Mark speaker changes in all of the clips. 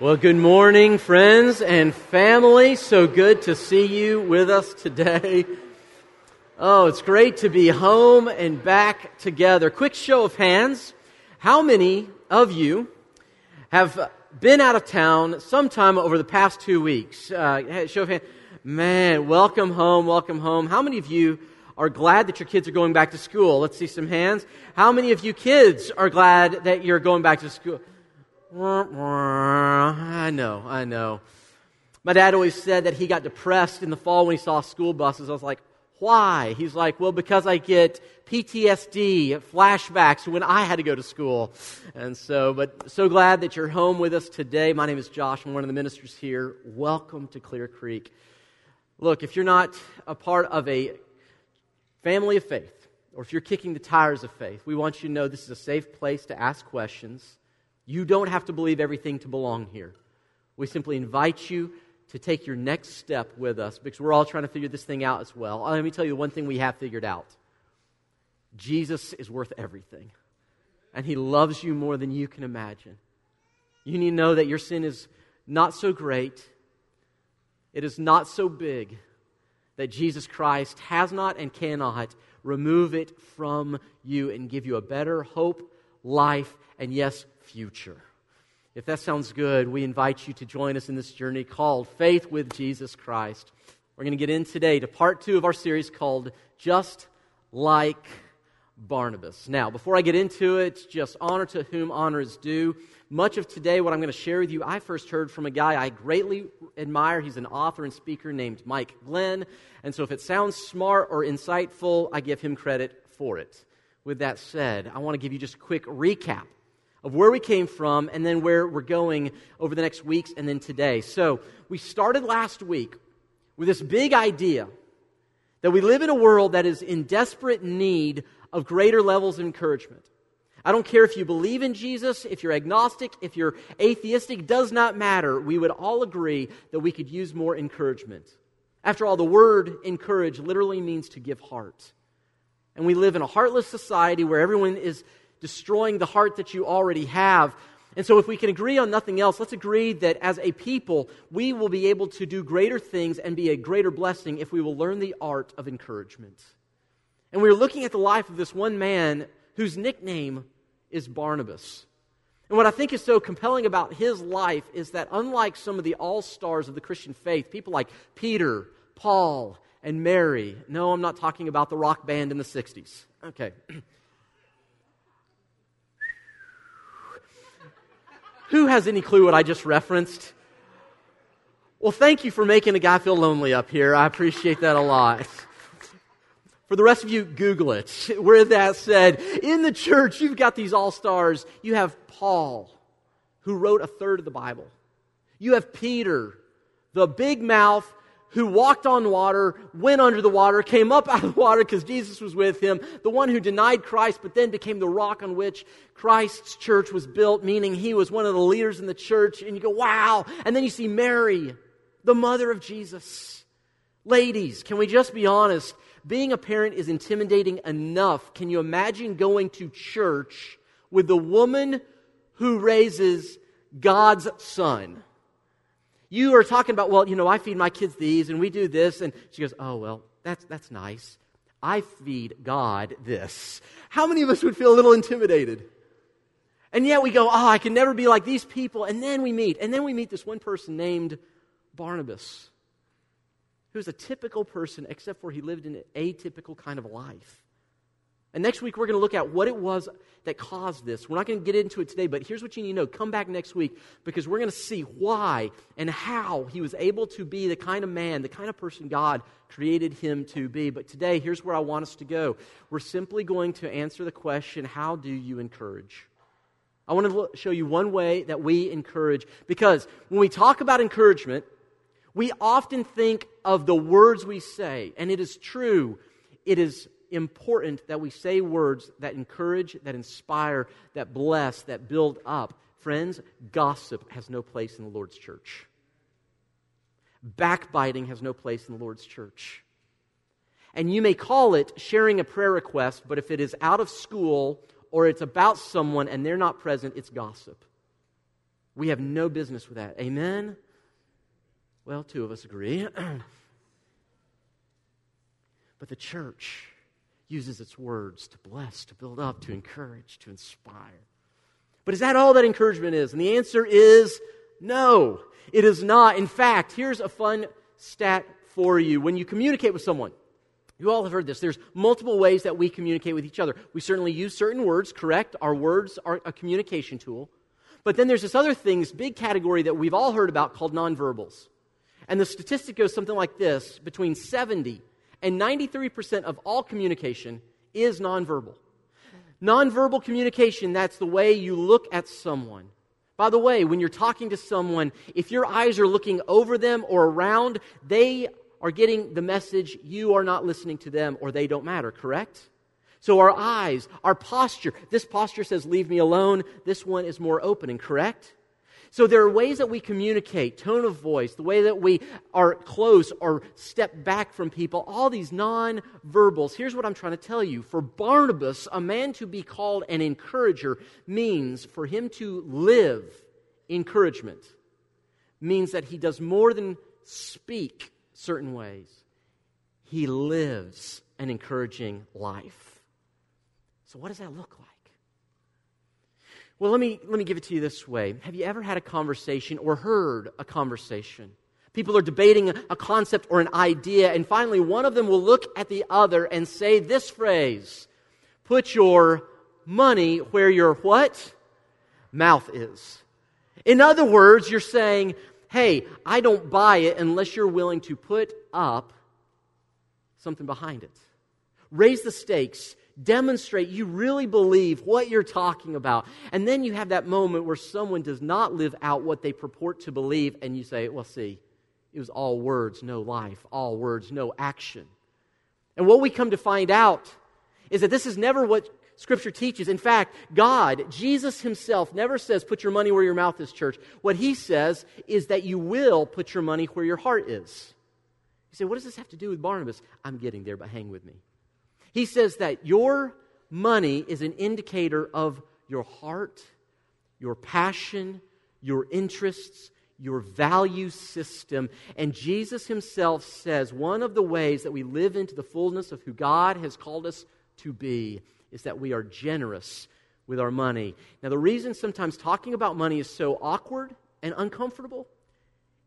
Speaker 1: Well, good morning, friends and family. So good to see you with us today. Oh, it's great to be home and back together. Quick show of hands. How many of you have been out of town sometime over the past two weeks? Uh, show of hands. Man, welcome home, welcome home. How many of you are glad that your kids are going back to school? Let's see some hands. How many of you kids are glad that you're going back to school? I know, I know. My dad always said that he got depressed in the fall when he saw school buses. I was like, why? He's like, well, because I get PTSD, flashbacks when I had to go to school. And so, but so glad that you're home with us today. My name is Josh. I'm one of the ministers here. Welcome to Clear Creek. Look, if you're not a part of a family of faith, or if you're kicking the tires of faith, we want you to know this is a safe place to ask questions you don't have to believe everything to belong here. We simply invite you to take your next step with us because we're all trying to figure this thing out as well. Uh, let me tell you one thing we have figured out Jesus is worth everything, and He loves you more than you can imagine. You need to know that your sin is not so great, it is not so big that Jesus Christ has not and cannot remove it from you and give you a better hope, life, and yes, future. If that sounds good, we invite you to join us in this journey called Faith with Jesus Christ. We're going to get in today to part two of our series called Just Like Barnabas. Now, before I get into it, just honor to whom honor is due. Much of today, what I'm going to share with you, I first heard from a guy I greatly admire. He's an author and speaker named Mike Glenn. And so if it sounds smart or insightful, I give him credit for it. With that said, I want to give you just a quick recap of where we came from and then where we're going over the next weeks and then today. So, we started last week with this big idea that we live in a world that is in desperate need of greater levels of encouragement. I don't care if you believe in Jesus, if you're agnostic, if you're atheistic, does not matter. We would all agree that we could use more encouragement. After all, the word encourage literally means to give heart. And we live in a heartless society where everyone is destroying the heart that you already have. And so, if we can agree on nothing else, let's agree that as a people, we will be able to do greater things and be a greater blessing if we will learn the art of encouragement. And we are looking at the life of this one man whose nickname is Barnabas. And what I think is so compelling about his life is that, unlike some of the all stars of the Christian faith, people like Peter, Paul, and Mary, no, I'm not talking about the rock band in the 60s. Okay. Who has any clue what I just referenced? Well, thank you for making a guy feel lonely up here. I appreciate that a lot. For the rest of you, Google it. Where that said, in the church, you've got these all stars. You have Paul, who wrote a third of the Bible. You have Peter, the big mouth who walked on water, went under the water, came up out of the water because Jesus was with him, the one who denied Christ but then became the rock on which Christ's church was built, meaning he was one of the leaders in the church. And you go, wow. And then you see Mary, the mother of Jesus. Ladies, can we just be honest? Being a parent is intimidating enough. Can you imagine going to church with the woman who raises God's son? You are talking about, well, you know, I feed my kids these and we do this. And she goes, oh, well, that's, that's nice. I feed God this. How many of us would feel a little intimidated? And yet we go, oh, I can never be like these people. And then we meet. And then we meet this one person named Barnabas, who's a typical person, except for he lived an atypical kind of life. And next week, we're going to look at what it was that caused this. We're not going to get into it today, but here's what you need to know. Come back next week because we're going to see why and how he was able to be the kind of man, the kind of person God created him to be. But today, here's where I want us to go. We're simply going to answer the question how do you encourage? I want to show you one way that we encourage because when we talk about encouragement, we often think of the words we say, and it is true. It is important that we say words that encourage, that inspire, that bless, that build up. Friends, gossip has no place in the Lord's church. Backbiting has no place in the Lord's church. And you may call it sharing a prayer request, but if it is out of school or it's about someone and they're not present, it's gossip. We have no business with that. Amen? Well, two of us agree. but the church uses its words to bless, to build up, to encourage, to inspire. But is that all that encouragement is? And the answer is no, it is not. In fact, here's a fun stat for you. When you communicate with someone, you all have heard this. There's multiple ways that we communicate with each other. We certainly use certain words, correct? Our words are a communication tool. But then there's this other thing, this big category that we've all heard about called nonverbals. And the statistic goes something like this between 70 and 93% of all communication is nonverbal. Nonverbal communication, that's the way you look at someone. By the way, when you're talking to someone, if your eyes are looking over them or around, they are getting the message you are not listening to them or they don't matter, correct? So our eyes, our posture, this posture says, Leave me alone. This one is more opening, correct? So there are ways that we communicate, tone of voice, the way that we are close or step back from people, all these non verbals. Here's what I'm trying to tell you. For Barnabas, a man to be called an encourager means for him to live encouragement, means that he does more than speak certain ways. He lives an encouraging life. So, what does that look like? Well, let me, let me give it to you this way. Have you ever had a conversation or heard a conversation? People are debating a concept or an idea, and finally, one of them will look at the other and say this phrase Put your money where your what? Mouth is. In other words, you're saying, hey, I don't buy it unless you're willing to put up something behind it. Raise the stakes. Demonstrate you really believe what you're talking about. And then you have that moment where someone does not live out what they purport to believe, and you say, well, see, it was all words, no life, all words, no action. And what we come to find out is that this is never what Scripture teaches. In fact, God, Jesus Himself, never says, put your money where your mouth is, church. What He says is that you will put your money where your heart is. You say, what does this have to do with Barnabas? I'm getting there, but hang with me. He says that your money is an indicator of your heart, your passion, your interests, your value system. And Jesus himself says one of the ways that we live into the fullness of who God has called us to be is that we are generous with our money. Now, the reason sometimes talking about money is so awkward and uncomfortable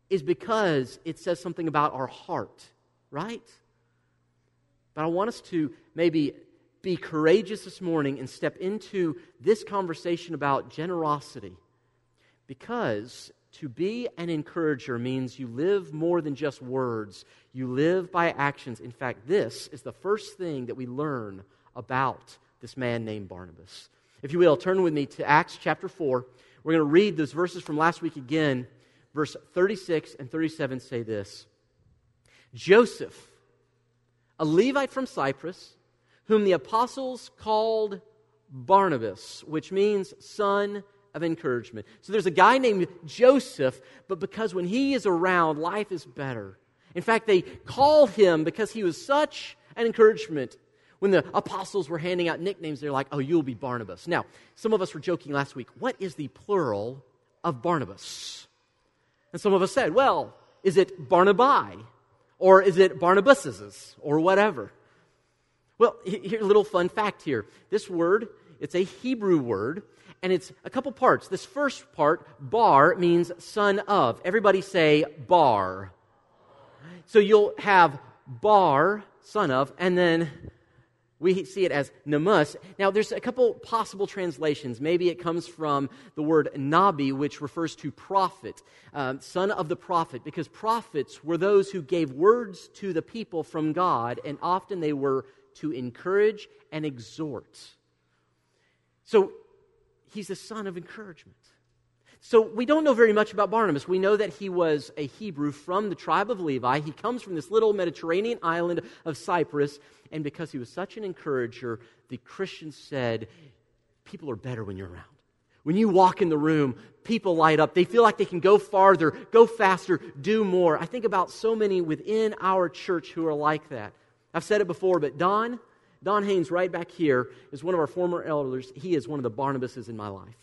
Speaker 1: is because it says something about our heart, right? But I want us to maybe be courageous this morning and step into this conversation about generosity because to be an encourager means you live more than just words, you live by actions. In fact, this is the first thing that we learn about this man named Barnabas. If you will, turn with me to Acts chapter 4. We're going to read those verses from last week again. Verse 36 and 37 say this Joseph, a Levite from Cyprus, whom the apostles called Barnabas, which means son of encouragement. So there's a guy named Joseph, but because when he is around, life is better. In fact, they called him because he was such an encouragement when the apostles were handing out nicknames, they're like, oh, you'll be Barnabas. Now, some of us were joking last week. What is the plural of Barnabas? And some of us said, well, is it Barnabai? Or is it Barnabas's? Or whatever? Well, here's a little fun fact here. This word, it's a Hebrew word, and it's a couple parts. This first part, bar, means son of. Everybody say bar. So you'll have bar, son of, and then we see it as namus. Now, there's a couple possible translations. Maybe it comes from the word nabi, which refers to prophet, um, son of the prophet, because prophets were those who gave words to the people from God, and often they were to encourage and exhort. So, he's the son of encouragement. So we don't know very much about Barnabas. We know that he was a Hebrew from the tribe of Levi. He comes from this little Mediterranean island of Cyprus. And because he was such an encourager, the Christians said, People are better when you're around. When you walk in the room, people light up. They feel like they can go farther, go faster, do more. I think about so many within our church who are like that. I've said it before, but Don, Don Haynes, right back here, is one of our former elders. He is one of the Barnabases in my life.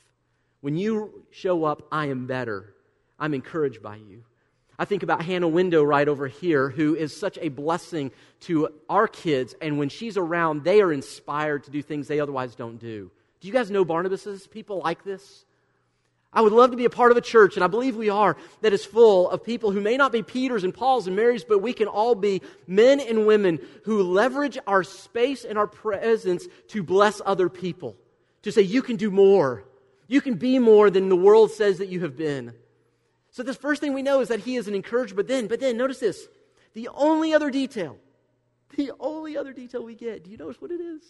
Speaker 1: When you show up, I am better. I'm encouraged by you. I think about Hannah Window right over here, who is such a blessing to our kids. And when she's around, they are inspired to do things they otherwise don't do. Do you guys know Barnabas's people like this? I would love to be a part of a church, and I believe we are, that is full of people who may not be Peters and Pauls and Marys, but we can all be men and women who leverage our space and our presence to bless other people. To say, you can do more. You can be more than the world says that you have been. So the first thing we know is that he is an encourager, but then, but then, notice this. The only other detail, the only other detail we get, do you notice what it is?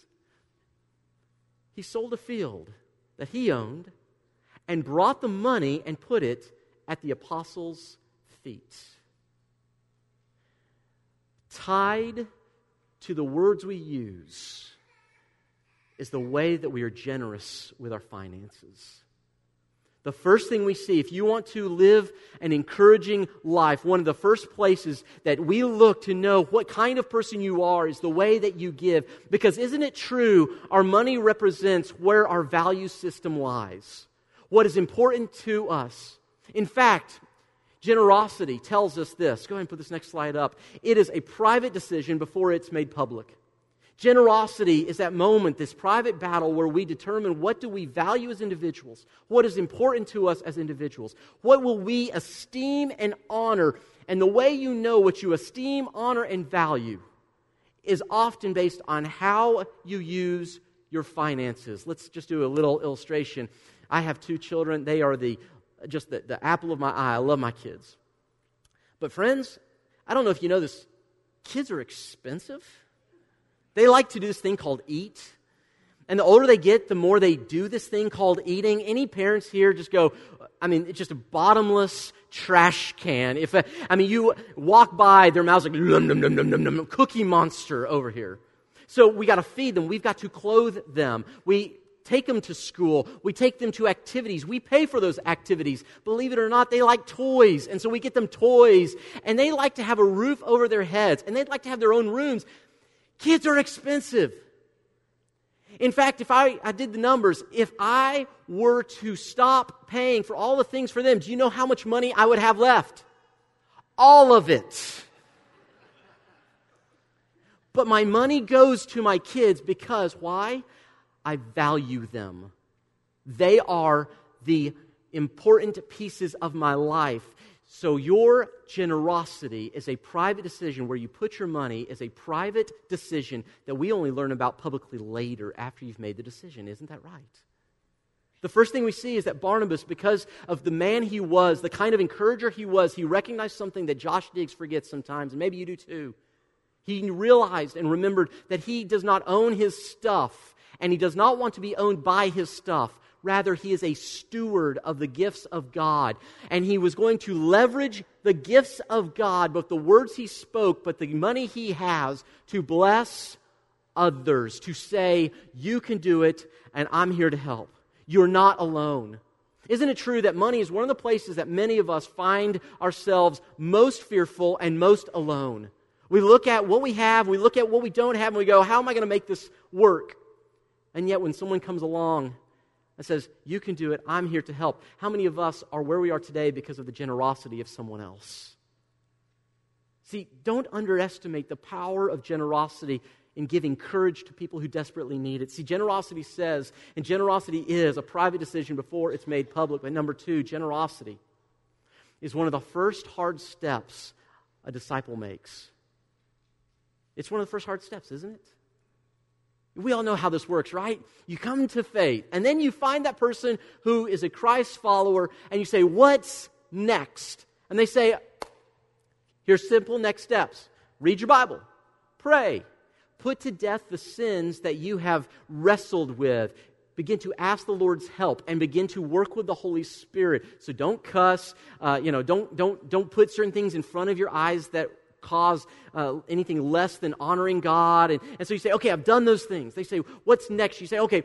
Speaker 1: He sold a field that he owned and brought the money and put it at the apostles' feet. Tied to the words we use is the way that we are generous with our finances. The first thing we see, if you want to live an encouraging life, one of the first places that we look to know what kind of person you are is the way that you give. Because isn't it true, our money represents where our value system lies, what is important to us. In fact, generosity tells us this. Go ahead and put this next slide up. It is a private decision before it's made public. Generosity is that moment, this private battle where we determine what do we value as individuals, what is important to us as individuals, what will we esteem and honor. And the way you know what you esteem, honor, and value is often based on how you use your finances. Let's just do a little illustration. I have two children. They are the just the, the apple of my eye. I love my kids. But friends, I don't know if you know this, kids are expensive. They like to do this thing called eat. And the older they get, the more they do this thing called eating. Any parents here just go, I mean, it's just a bottomless trash can. If a, I mean, you walk by, their mouths like, num, num, num, num, num, cookie monster over here. So we got to feed them. We've got to clothe them. We take them to school. We take them to activities. We pay for those activities. Believe it or not, they like toys. And so we get them toys. And they like to have a roof over their heads. And they'd like to have their own rooms. Kids are expensive. In fact, if I, I did the numbers, if I were to stop paying for all the things for them, do you know how much money I would have left? All of it. But my money goes to my kids because why? I value them. They are the important pieces of my life. So, your generosity is a private decision where you put your money is a private decision that we only learn about publicly later after you've made the decision. Isn't that right? The first thing we see is that Barnabas, because of the man he was, the kind of encourager he was, he recognized something that Josh Diggs forgets sometimes, and maybe you do too. He realized and remembered that he does not own his stuff, and he does not want to be owned by his stuff. Rather, he is a steward of the gifts of God. And he was going to leverage the gifts of God, both the words he spoke, but the money he has, to bless others, to say, You can do it, and I'm here to help. You're not alone. Isn't it true that money is one of the places that many of us find ourselves most fearful and most alone? We look at what we have, we look at what we don't have, and we go, How am I going to make this work? And yet, when someone comes along and says, You can do it. I'm here to help. How many of us are where we are today because of the generosity of someone else? See, don't underestimate the power of generosity in giving courage to people who desperately need it. See, generosity says, and generosity is a private decision before it's made public. But number two, generosity is one of the first hard steps a disciple makes. It's one of the first hard steps, isn't it? We all know how this works, right? You come to faith, and then you find that person who is a Christ follower, and you say, What's next? And they say, Here's simple next steps read your Bible, pray, put to death the sins that you have wrestled with. Begin to ask the Lord's help and begin to work with the Holy Spirit. So don't cuss, uh, you know, don't, don't, don't put certain things in front of your eyes that cause uh, anything less than honoring God. And, and so you say, okay, I've done those things. They say, what's next? You say, okay,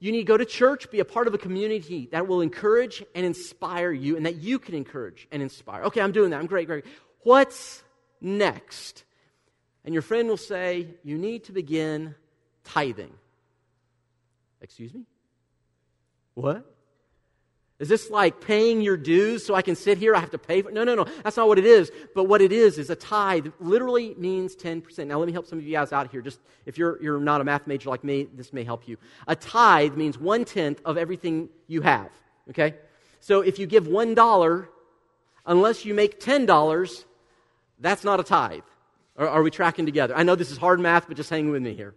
Speaker 1: you need to go to church, be a part of a community that will encourage and inspire you, and that you can encourage and inspire. Okay, I'm doing that. I'm great, great. What's next? And your friend will say, you need to begin tithing. Excuse me? What? Is this like paying your dues so I can sit here? I have to pay for No, no, no. That's not what it is. But what it is is a tithe literally means 10%. Now let me help some of you guys out here. Just if you're you're not a math major like me, this may help you. A tithe means one tenth of everything you have. Okay? So if you give one dollar, unless you make ten dollars, that's not a tithe. Are, are we tracking together? I know this is hard math, but just hang with me here.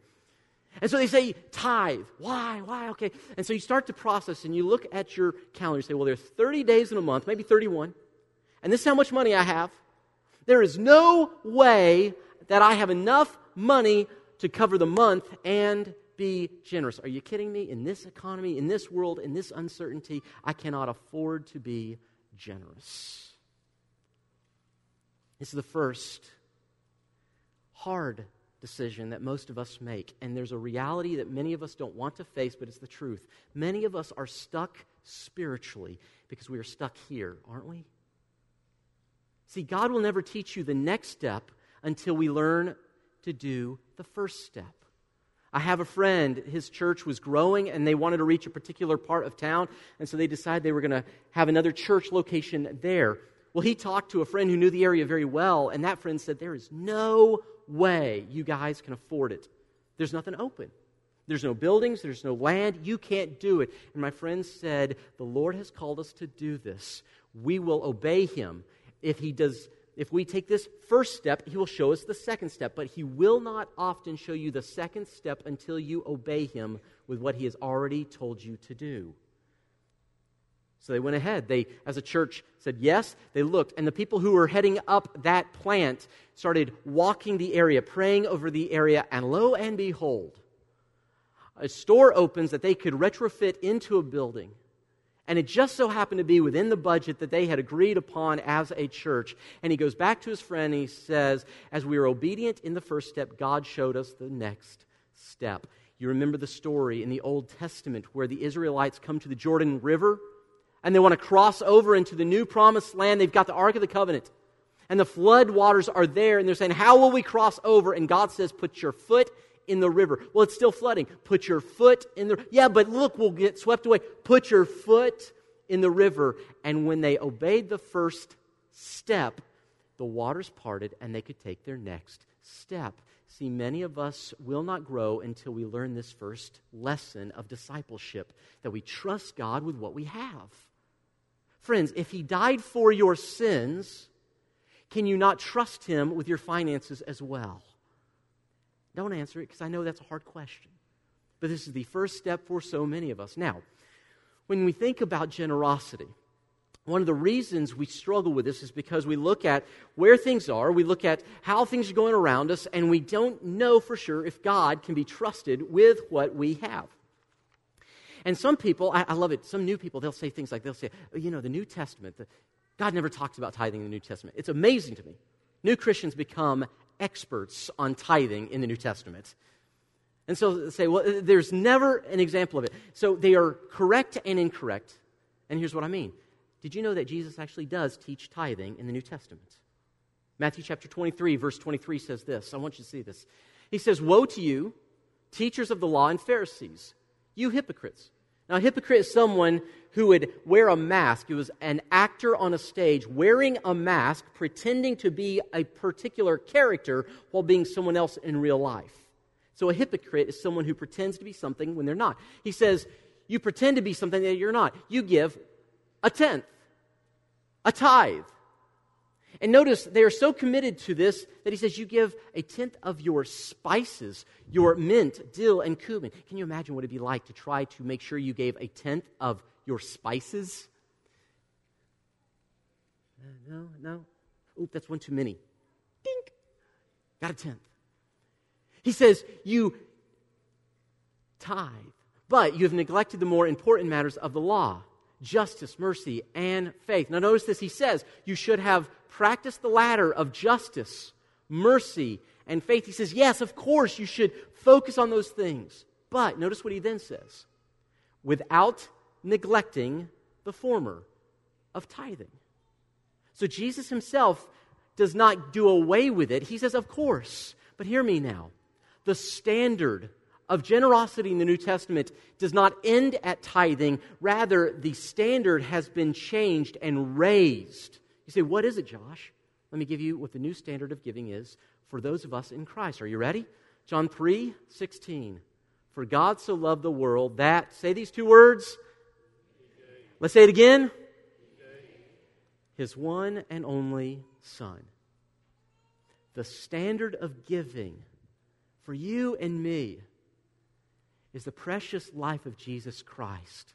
Speaker 1: And so they say tithe. Why? Why? Okay. And so you start to process and you look at your calendar. You say, well, there's 30 days in a month, maybe 31, and this is how much money I have. There is no way that I have enough money to cover the month and be generous. Are you kidding me? In this economy, in this world, in this uncertainty, I cannot afford to be generous. This is the first hard decision that most of us make. And there's a reality that many of us don't want to face, but it's the truth. Many of us are stuck spiritually because we are stuck here, aren't we? See, God will never teach you the next step until we learn to do the first step. I have a friend, his church was growing and they wanted to reach a particular part of town, and so they decided they were going to have another church location there. Well, he talked to a friend who knew the area very well, and that friend said, There is no way you guys can afford it. There's nothing open. There's no buildings, there's no land. You can't do it. And my friend said, The Lord has called us to do this. We will obey him. If he does if we take this first step, he will show us the second step, but he will not often show you the second step until you obey him with what he has already told you to do. So they went ahead. They, as a church, said yes. They looked, and the people who were heading up that plant started walking the area, praying over the area, and lo and behold, a store opens that they could retrofit into a building. And it just so happened to be within the budget that they had agreed upon as a church. And he goes back to his friend and he says, As we were obedient in the first step, God showed us the next step. You remember the story in the Old Testament where the Israelites come to the Jordan River and they want to cross over into the new promised land. They've got the Ark of the Covenant. And the flood waters are there, and they're saying, How will we cross over? And God says, Put your foot in the river. Well, it's still flooding. Put your foot in the Yeah, but look, we'll get swept away. Put your foot in the river. And when they obeyed the first step, the waters parted and they could take their next step. See, many of us will not grow until we learn this first lesson of discipleship that we trust God with what we have. Friends, if He died for your sins, can you not trust Him with your finances as well? Don't answer it because I know that's a hard question. But this is the first step for so many of us. Now, when we think about generosity, one of the reasons we struggle with this is because we look at where things are, we look at how things are going around us, and we don't know for sure if God can be trusted with what we have. And some people, I, I love it, some new people, they'll say things like, they'll say, oh, you know, the New Testament, the, God never talks about tithing in the New Testament. It's amazing to me. New Christians become experts on tithing in the New Testament. And so they say, well, there's never an example of it. So they are correct and incorrect. And here's what I mean. Did you know that Jesus actually does teach tithing in the New Testament? Matthew chapter 23, verse 23 says this. I want you to see this. He says, Woe to you, teachers of the law and Pharisees, you hypocrites. Now, a hypocrite is someone who would wear a mask. He was an actor on a stage wearing a mask, pretending to be a particular character while being someone else in real life. So, a hypocrite is someone who pretends to be something when they're not. He says, You pretend to be something that you're not. You give a tenth, a tithe. And notice they are so committed to this that he says, You give a tenth of your spices, your mint, dill, and cumin. Can you imagine what it'd be like to try to make sure you gave a tenth of your spices? No, no. Oop, that's one too many. Dink. Got a tenth. He says, You tithe, but you have neglected the more important matters of the law justice, mercy, and faith. Now, notice this. He says you should have practiced the latter of justice, mercy, and faith. He says, yes, of course, you should focus on those things. But notice what he then says without neglecting the former of tithing. So Jesus himself does not do away with it. He says, of course. But hear me now. The standard of generosity in the New Testament does not end at tithing. Rather, the standard has been changed and raised. You say, What is it, Josh? Let me give you what the new standard of giving is for those of us in Christ. Are you ready? John 3 16. For God so loved the world that, say these two words. Let's say it again. His one and only Son. The standard of giving for you and me is the precious life of Jesus Christ.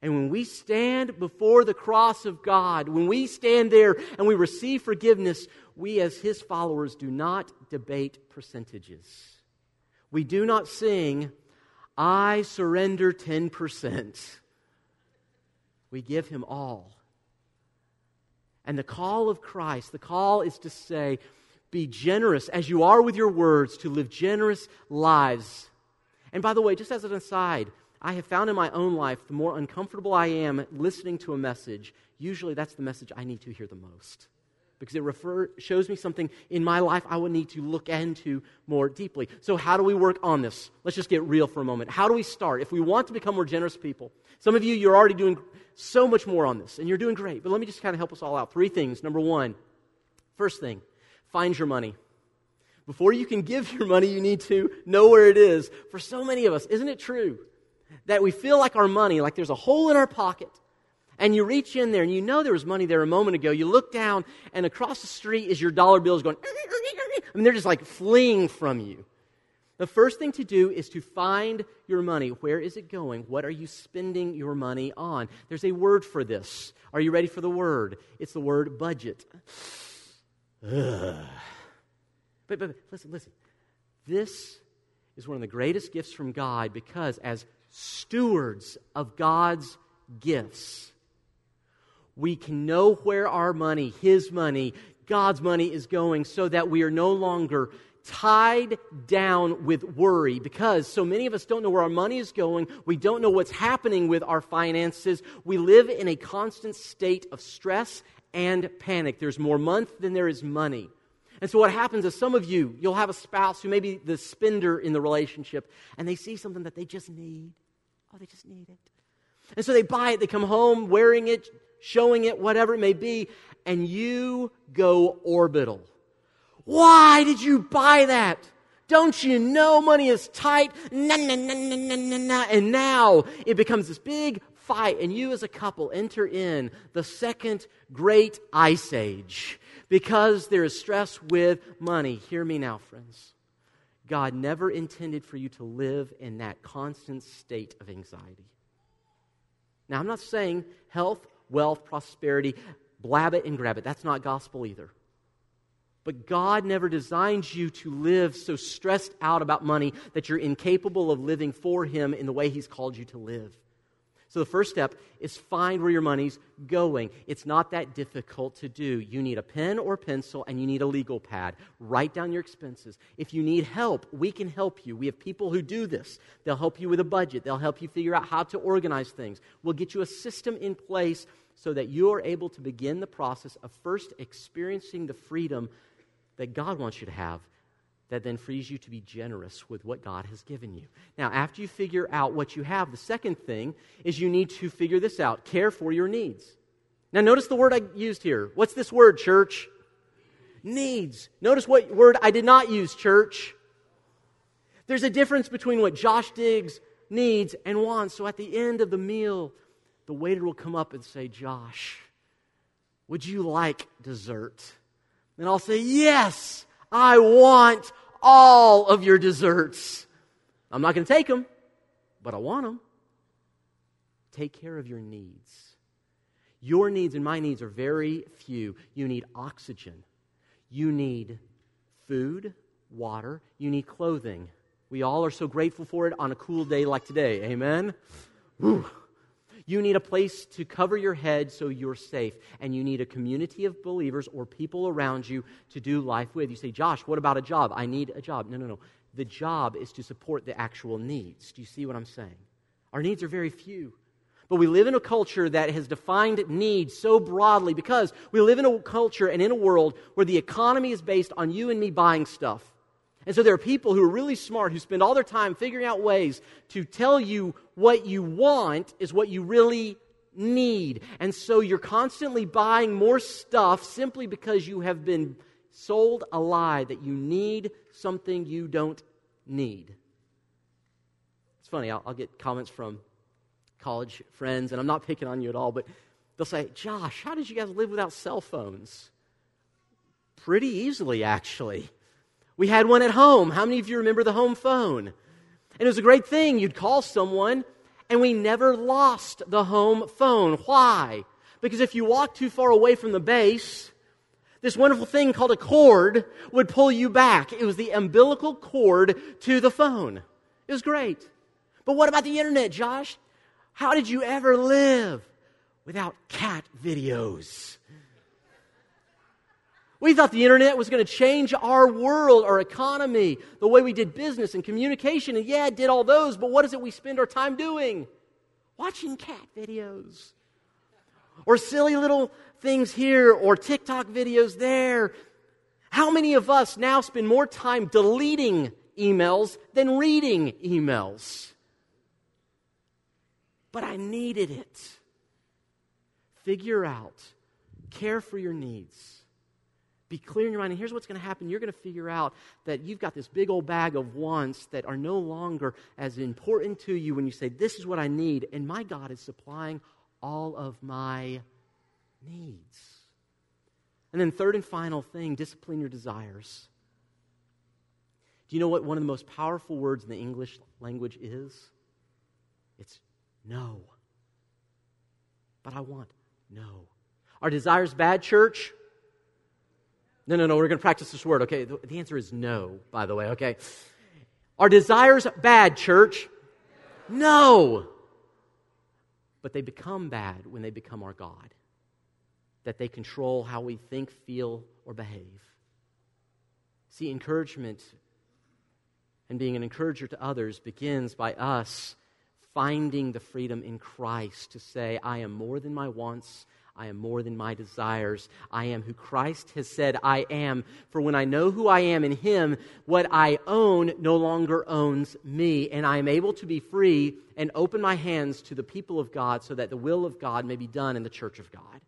Speaker 1: And when we stand before the cross of God, when we stand there and we receive forgiveness, we as His followers do not debate percentages. We do not sing, I surrender 10%. We give Him all. And the call of Christ, the call is to say, be generous as you are with your words, to live generous lives. And by the way, just as an aside, I have found in my own life the more uncomfortable I am listening to a message, usually that's the message I need to hear the most. Because it refer, shows me something in my life I would need to look into more deeply. So, how do we work on this? Let's just get real for a moment. How do we start? If we want to become more generous people, some of you, you're already doing so much more on this, and you're doing great. But let me just kind of help us all out. Three things. Number one, first thing, find your money. Before you can give your money, you need to know where it is. For so many of us, isn't it true that we feel like our money, like there's a hole in our pocket, and you reach in there and you know there was money there a moment ago. You look down, and across the street is your dollar bills going, I mean, they're just like fleeing from you. The first thing to do is to find your money. Where is it going? What are you spending your money on? There's a word for this. Are you ready for the word? It's the word budget. Ugh. But, but, listen, listen. This is one of the greatest gifts from God because, as stewards of God's gifts, we can know where our money, His money, God's money is going so that we are no longer tied down with worry because so many of us don't know where our money is going. We don't know what's happening with our finances. We live in a constant state of stress and panic. There's more month than there is money. And so what happens is some of you, you'll have a spouse who may be the spender in the relationship, and they see something that they just need. Oh, they just need it. And so they buy it, they come home wearing it, showing it, whatever it may be, and you go orbital. Why did you buy that? Don't you know money is tight? Nah, nah, nah, nah, nah, nah, nah. And now it becomes this big fight, and you as a couple enter in the second great ice age because there is stress with money. Hear me now, friends. God never intended for you to live in that constant state of anxiety. Now, I'm not saying health, wealth, prosperity, blab it and grab it. That's not gospel either. But God never designed you to live so stressed out about money that you're incapable of living for Him in the way He's called you to live. So the first step is find where your money's going. It's not that difficult to do. You need a pen or pencil and you need a legal pad. Write down your expenses. If you need help, we can help you. We have people who do this. They'll help you with a budget. They'll help you figure out how to organize things. We'll get you a system in place so that you are able to begin the process of first experiencing the freedom that God wants you to have that then frees you to be generous with what God has given you. Now, after you figure out what you have, the second thing is you need to figure this out care for your needs. Now, notice the word I used here. What's this word, church? Needs. Notice what word I did not use, church. There's a difference between what Josh Diggs needs and wants. So at the end of the meal, the waiter will come up and say, Josh, would you like dessert? And I'll say, Yes. I want all of your desserts. I'm not going to take them, but I want them. Take care of your needs. Your needs and my needs are very few. You need oxygen, you need food, water, you need clothing. We all are so grateful for it on a cool day like today. Amen? You need a place to cover your head so you're safe. And you need a community of believers or people around you to do life with. You say, Josh, what about a job? I need a job. No, no, no. The job is to support the actual needs. Do you see what I'm saying? Our needs are very few. But we live in a culture that has defined needs so broadly because we live in a culture and in a world where the economy is based on you and me buying stuff. And so there are people who are really smart who spend all their time figuring out ways to tell you what you want is what you really need. And so you're constantly buying more stuff simply because you have been sold a lie that you need something you don't need. It's funny, I'll, I'll get comments from college friends, and I'm not picking on you at all, but they'll say, Josh, how did you guys live without cell phones? Pretty easily, actually. We had one at home. How many of you remember the home phone? And it was a great thing. You'd call someone, and we never lost the home phone. Why? Because if you walked too far away from the base, this wonderful thing called a cord would pull you back. It was the umbilical cord to the phone. It was great. But what about the internet, Josh? How did you ever live without cat videos? We thought the internet was going to change our world, our economy, the way we did business and communication. And yeah, it did all those, but what is it we spend our time doing? Watching cat videos. Or silly little things here, or TikTok videos there. How many of us now spend more time deleting emails than reading emails? But I needed it. Figure out, care for your needs be clear in your mind. And here's what's going to happen you're going to figure out that you've got this big old bag of wants that are no longer as important to you when you say, This is what I need. And my God is supplying all of my needs. And then, third and final thing discipline your desires. Do you know what one of the most powerful words in the English language is? It's no. But I want no. Are desires bad, church? No, no, no, we're going to practice this word, okay? The, the answer is no, by the way, okay? Are desires bad, church? No. But they become bad when they become our God, that they control how we think, feel, or behave. See, encouragement and being an encourager to others begins by us finding the freedom in Christ to say, I am more than my wants I am more than my desires. I am who Christ has said I am. For when I know who I am in Him, what I own no longer owns me. And I am able to be free and open my hands to the people of God so that the will of God may be done in the church of God.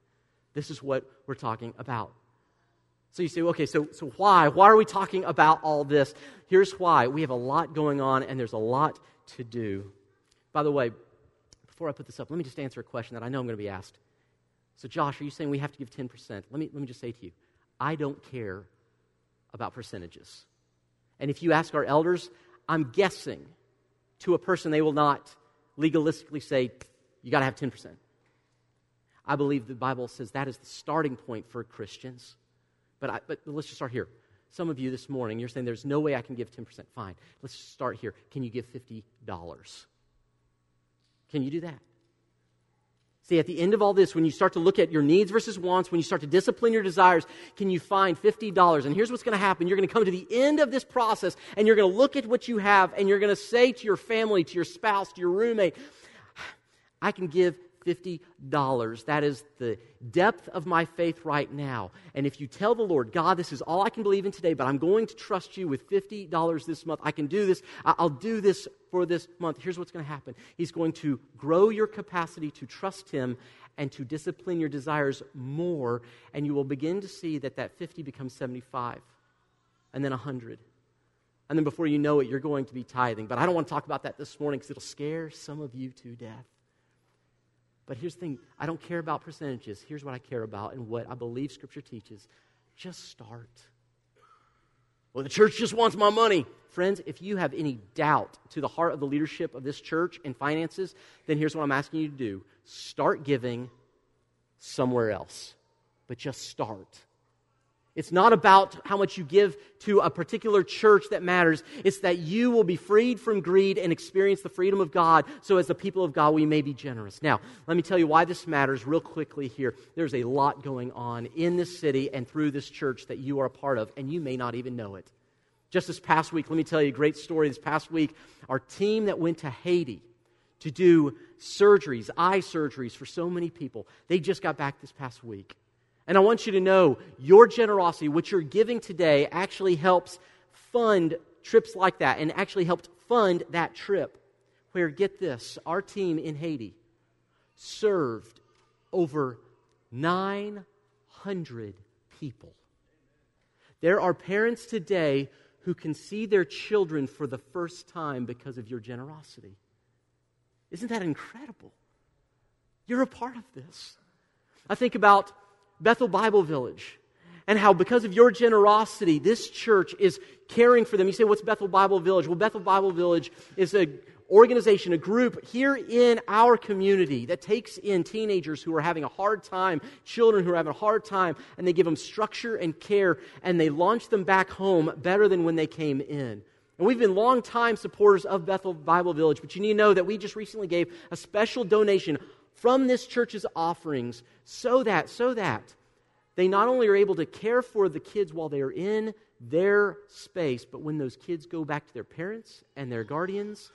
Speaker 1: This is what we're talking about. So you say, okay, so, so why? Why are we talking about all this? Here's why. We have a lot going on and there's a lot to do. By the way, before I put this up, let me just answer a question that I know I'm going to be asked. So, Josh, are you saying we have to give 10%? Let me, let me just say to you, I don't care about percentages. And if you ask our elders, I'm guessing to a person they will not legalistically say, you got to have 10%. I believe the Bible says that is the starting point for Christians. But, I, but let's just start here. Some of you this morning, you're saying there's no way I can give 10%. Fine. Let's start here. Can you give $50? Can you do that? See, at the end of all this, when you start to look at your needs versus wants, when you start to discipline your desires, can you find $50? And here's what's going to happen. You're going to come to the end of this process and you're going to look at what you have and you're going to say to your family, to your spouse, to your roommate, I can give $50. That is the depth of my faith right now. And if you tell the Lord, God, this is all I can believe in today, but I'm going to trust you with $50 this month, I can do this, I'll do this for this month. Here's what's going to happen He's going to grow your capacity to trust Him and to discipline your desires more, and you will begin to see that that 50 becomes 75 and then 100. And then before you know it, you're going to be tithing. But I don't want to talk about that this morning because it'll scare some of you to death. But here's the thing I don't care about percentages. Here's what I care about and what I believe Scripture teaches. Just start. Well, the church just wants my money. Friends, if you have any doubt to the heart of the leadership of this church and finances, then here's what I'm asking you to do start giving somewhere else. But just start. It's not about how much you give to a particular church that matters. It's that you will be freed from greed and experience the freedom of God. So, as the people of God, we may be generous. Now, let me tell you why this matters real quickly here. There's a lot going on in this city and through this church that you are a part of, and you may not even know it. Just this past week, let me tell you a great story. This past week, our team that went to Haiti to do surgeries, eye surgeries for so many people, they just got back this past week. And I want you to know your generosity, what you're giving today, actually helps fund trips like that and actually helped fund that trip where, get this, our team in Haiti served over 900 people. There are parents today who can see their children for the first time because of your generosity. Isn't that incredible? You're a part of this. I think about Bethel Bible Village and how, because of your generosity, this church is caring for them. You say, What's Bethel Bible Village? Well, Bethel Bible Village is an organization, a group here in our community that takes in teenagers who are having a hard time, children who are having a hard time, and they give them structure and care, and they launch them back home better than when they came in. And we've been long time supporters of Bethel Bible Village, but you need to know that we just recently gave a special donation from this church's offerings so that, so that they not only are able to care for the kids while they are in their space, but when those kids go back to their parents and their guardians,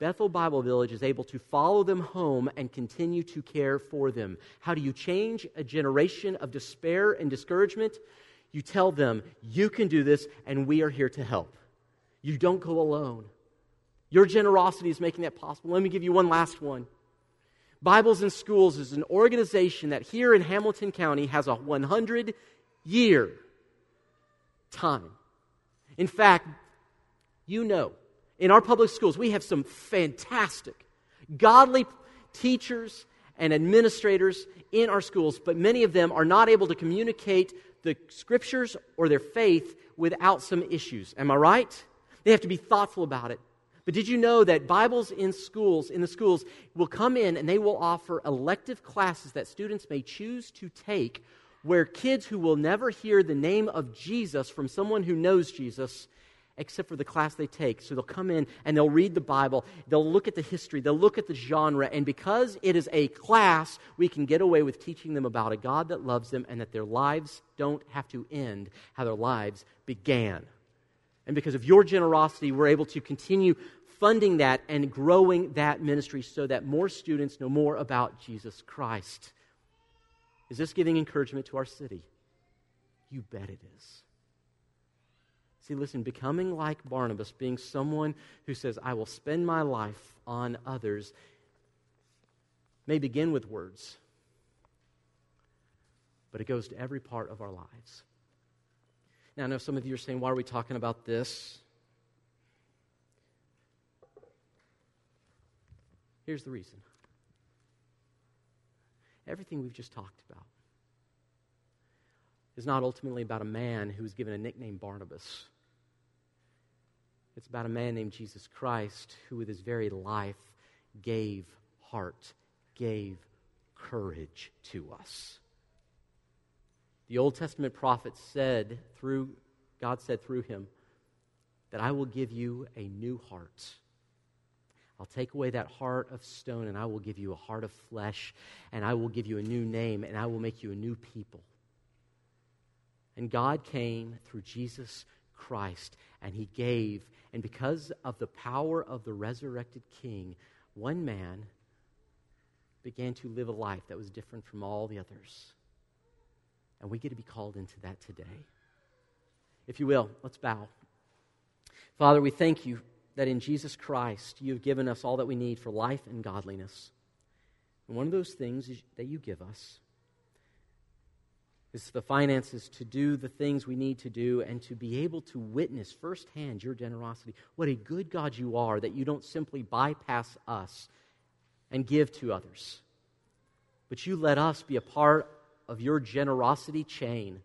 Speaker 1: Bethel Bible Village is able to follow them home and continue to care for them. How do you change a generation of despair and discouragement? You tell them, you can do this, and we are here to help. You don't go alone. Your generosity is making that possible. Let me give you one last one. Bibles in Schools is an organization that here in Hamilton County has a 100 year time. In fact, you know in our public schools, we have some fantastic, godly teachers and administrators in our schools, but many of them are not able to communicate the scriptures or their faith without some issues. Am I right? They have to be thoughtful about it. But did you know that Bibles in schools, in the schools, will come in and they will offer elective classes that students may choose to take where kids who will never hear the name of Jesus from someone who knows Jesus except for the class they take. So they'll come in and they'll read the Bible, they'll look at the history, they'll look at the genre, and because it is a class, we can get away with teaching them about a God that loves them and that their lives don't have to end how their lives began. And because of your generosity, we're able to continue funding that and growing that ministry so that more students know more about Jesus Christ. Is this giving encouragement to our city? You bet it is. See, listen, becoming like Barnabas, being someone who says, I will spend my life on others, may begin with words, but it goes to every part of our lives. Now, I know some of you are saying, why are we talking about this? Here's the reason everything we've just talked about is not ultimately about a man who was given a nickname Barnabas. It's about a man named Jesus Christ who, with his very life, gave heart, gave courage to us. The Old Testament prophet said through God said through him that I will give you a new heart. I'll take away that heart of stone and I will give you a heart of flesh and I will give you a new name and I will make you a new people. And God came through Jesus Christ and he gave and because of the power of the resurrected king, one man began to live a life that was different from all the others. And we get to be called into that today. If you will, let's bow. Father, we thank you that in Jesus Christ you have given us all that we need for life and godliness. And one of those things that you give us is the finances to do the things we need to do and to be able to witness firsthand your generosity. What a good God you are that you don't simply bypass us and give to others, but you let us be a part of your generosity chain,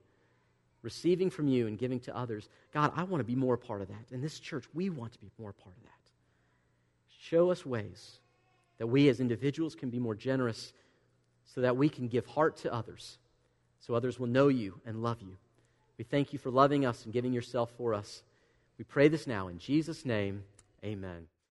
Speaker 1: receiving from you and giving to others. God, I want to be more a part of that. In this church, we want to be more a part of that. Show us ways that we as individuals can be more generous so that we can give heart to others so others will know you and love you. We thank you for loving us and giving yourself for us. We pray this now in Jesus' name. Amen.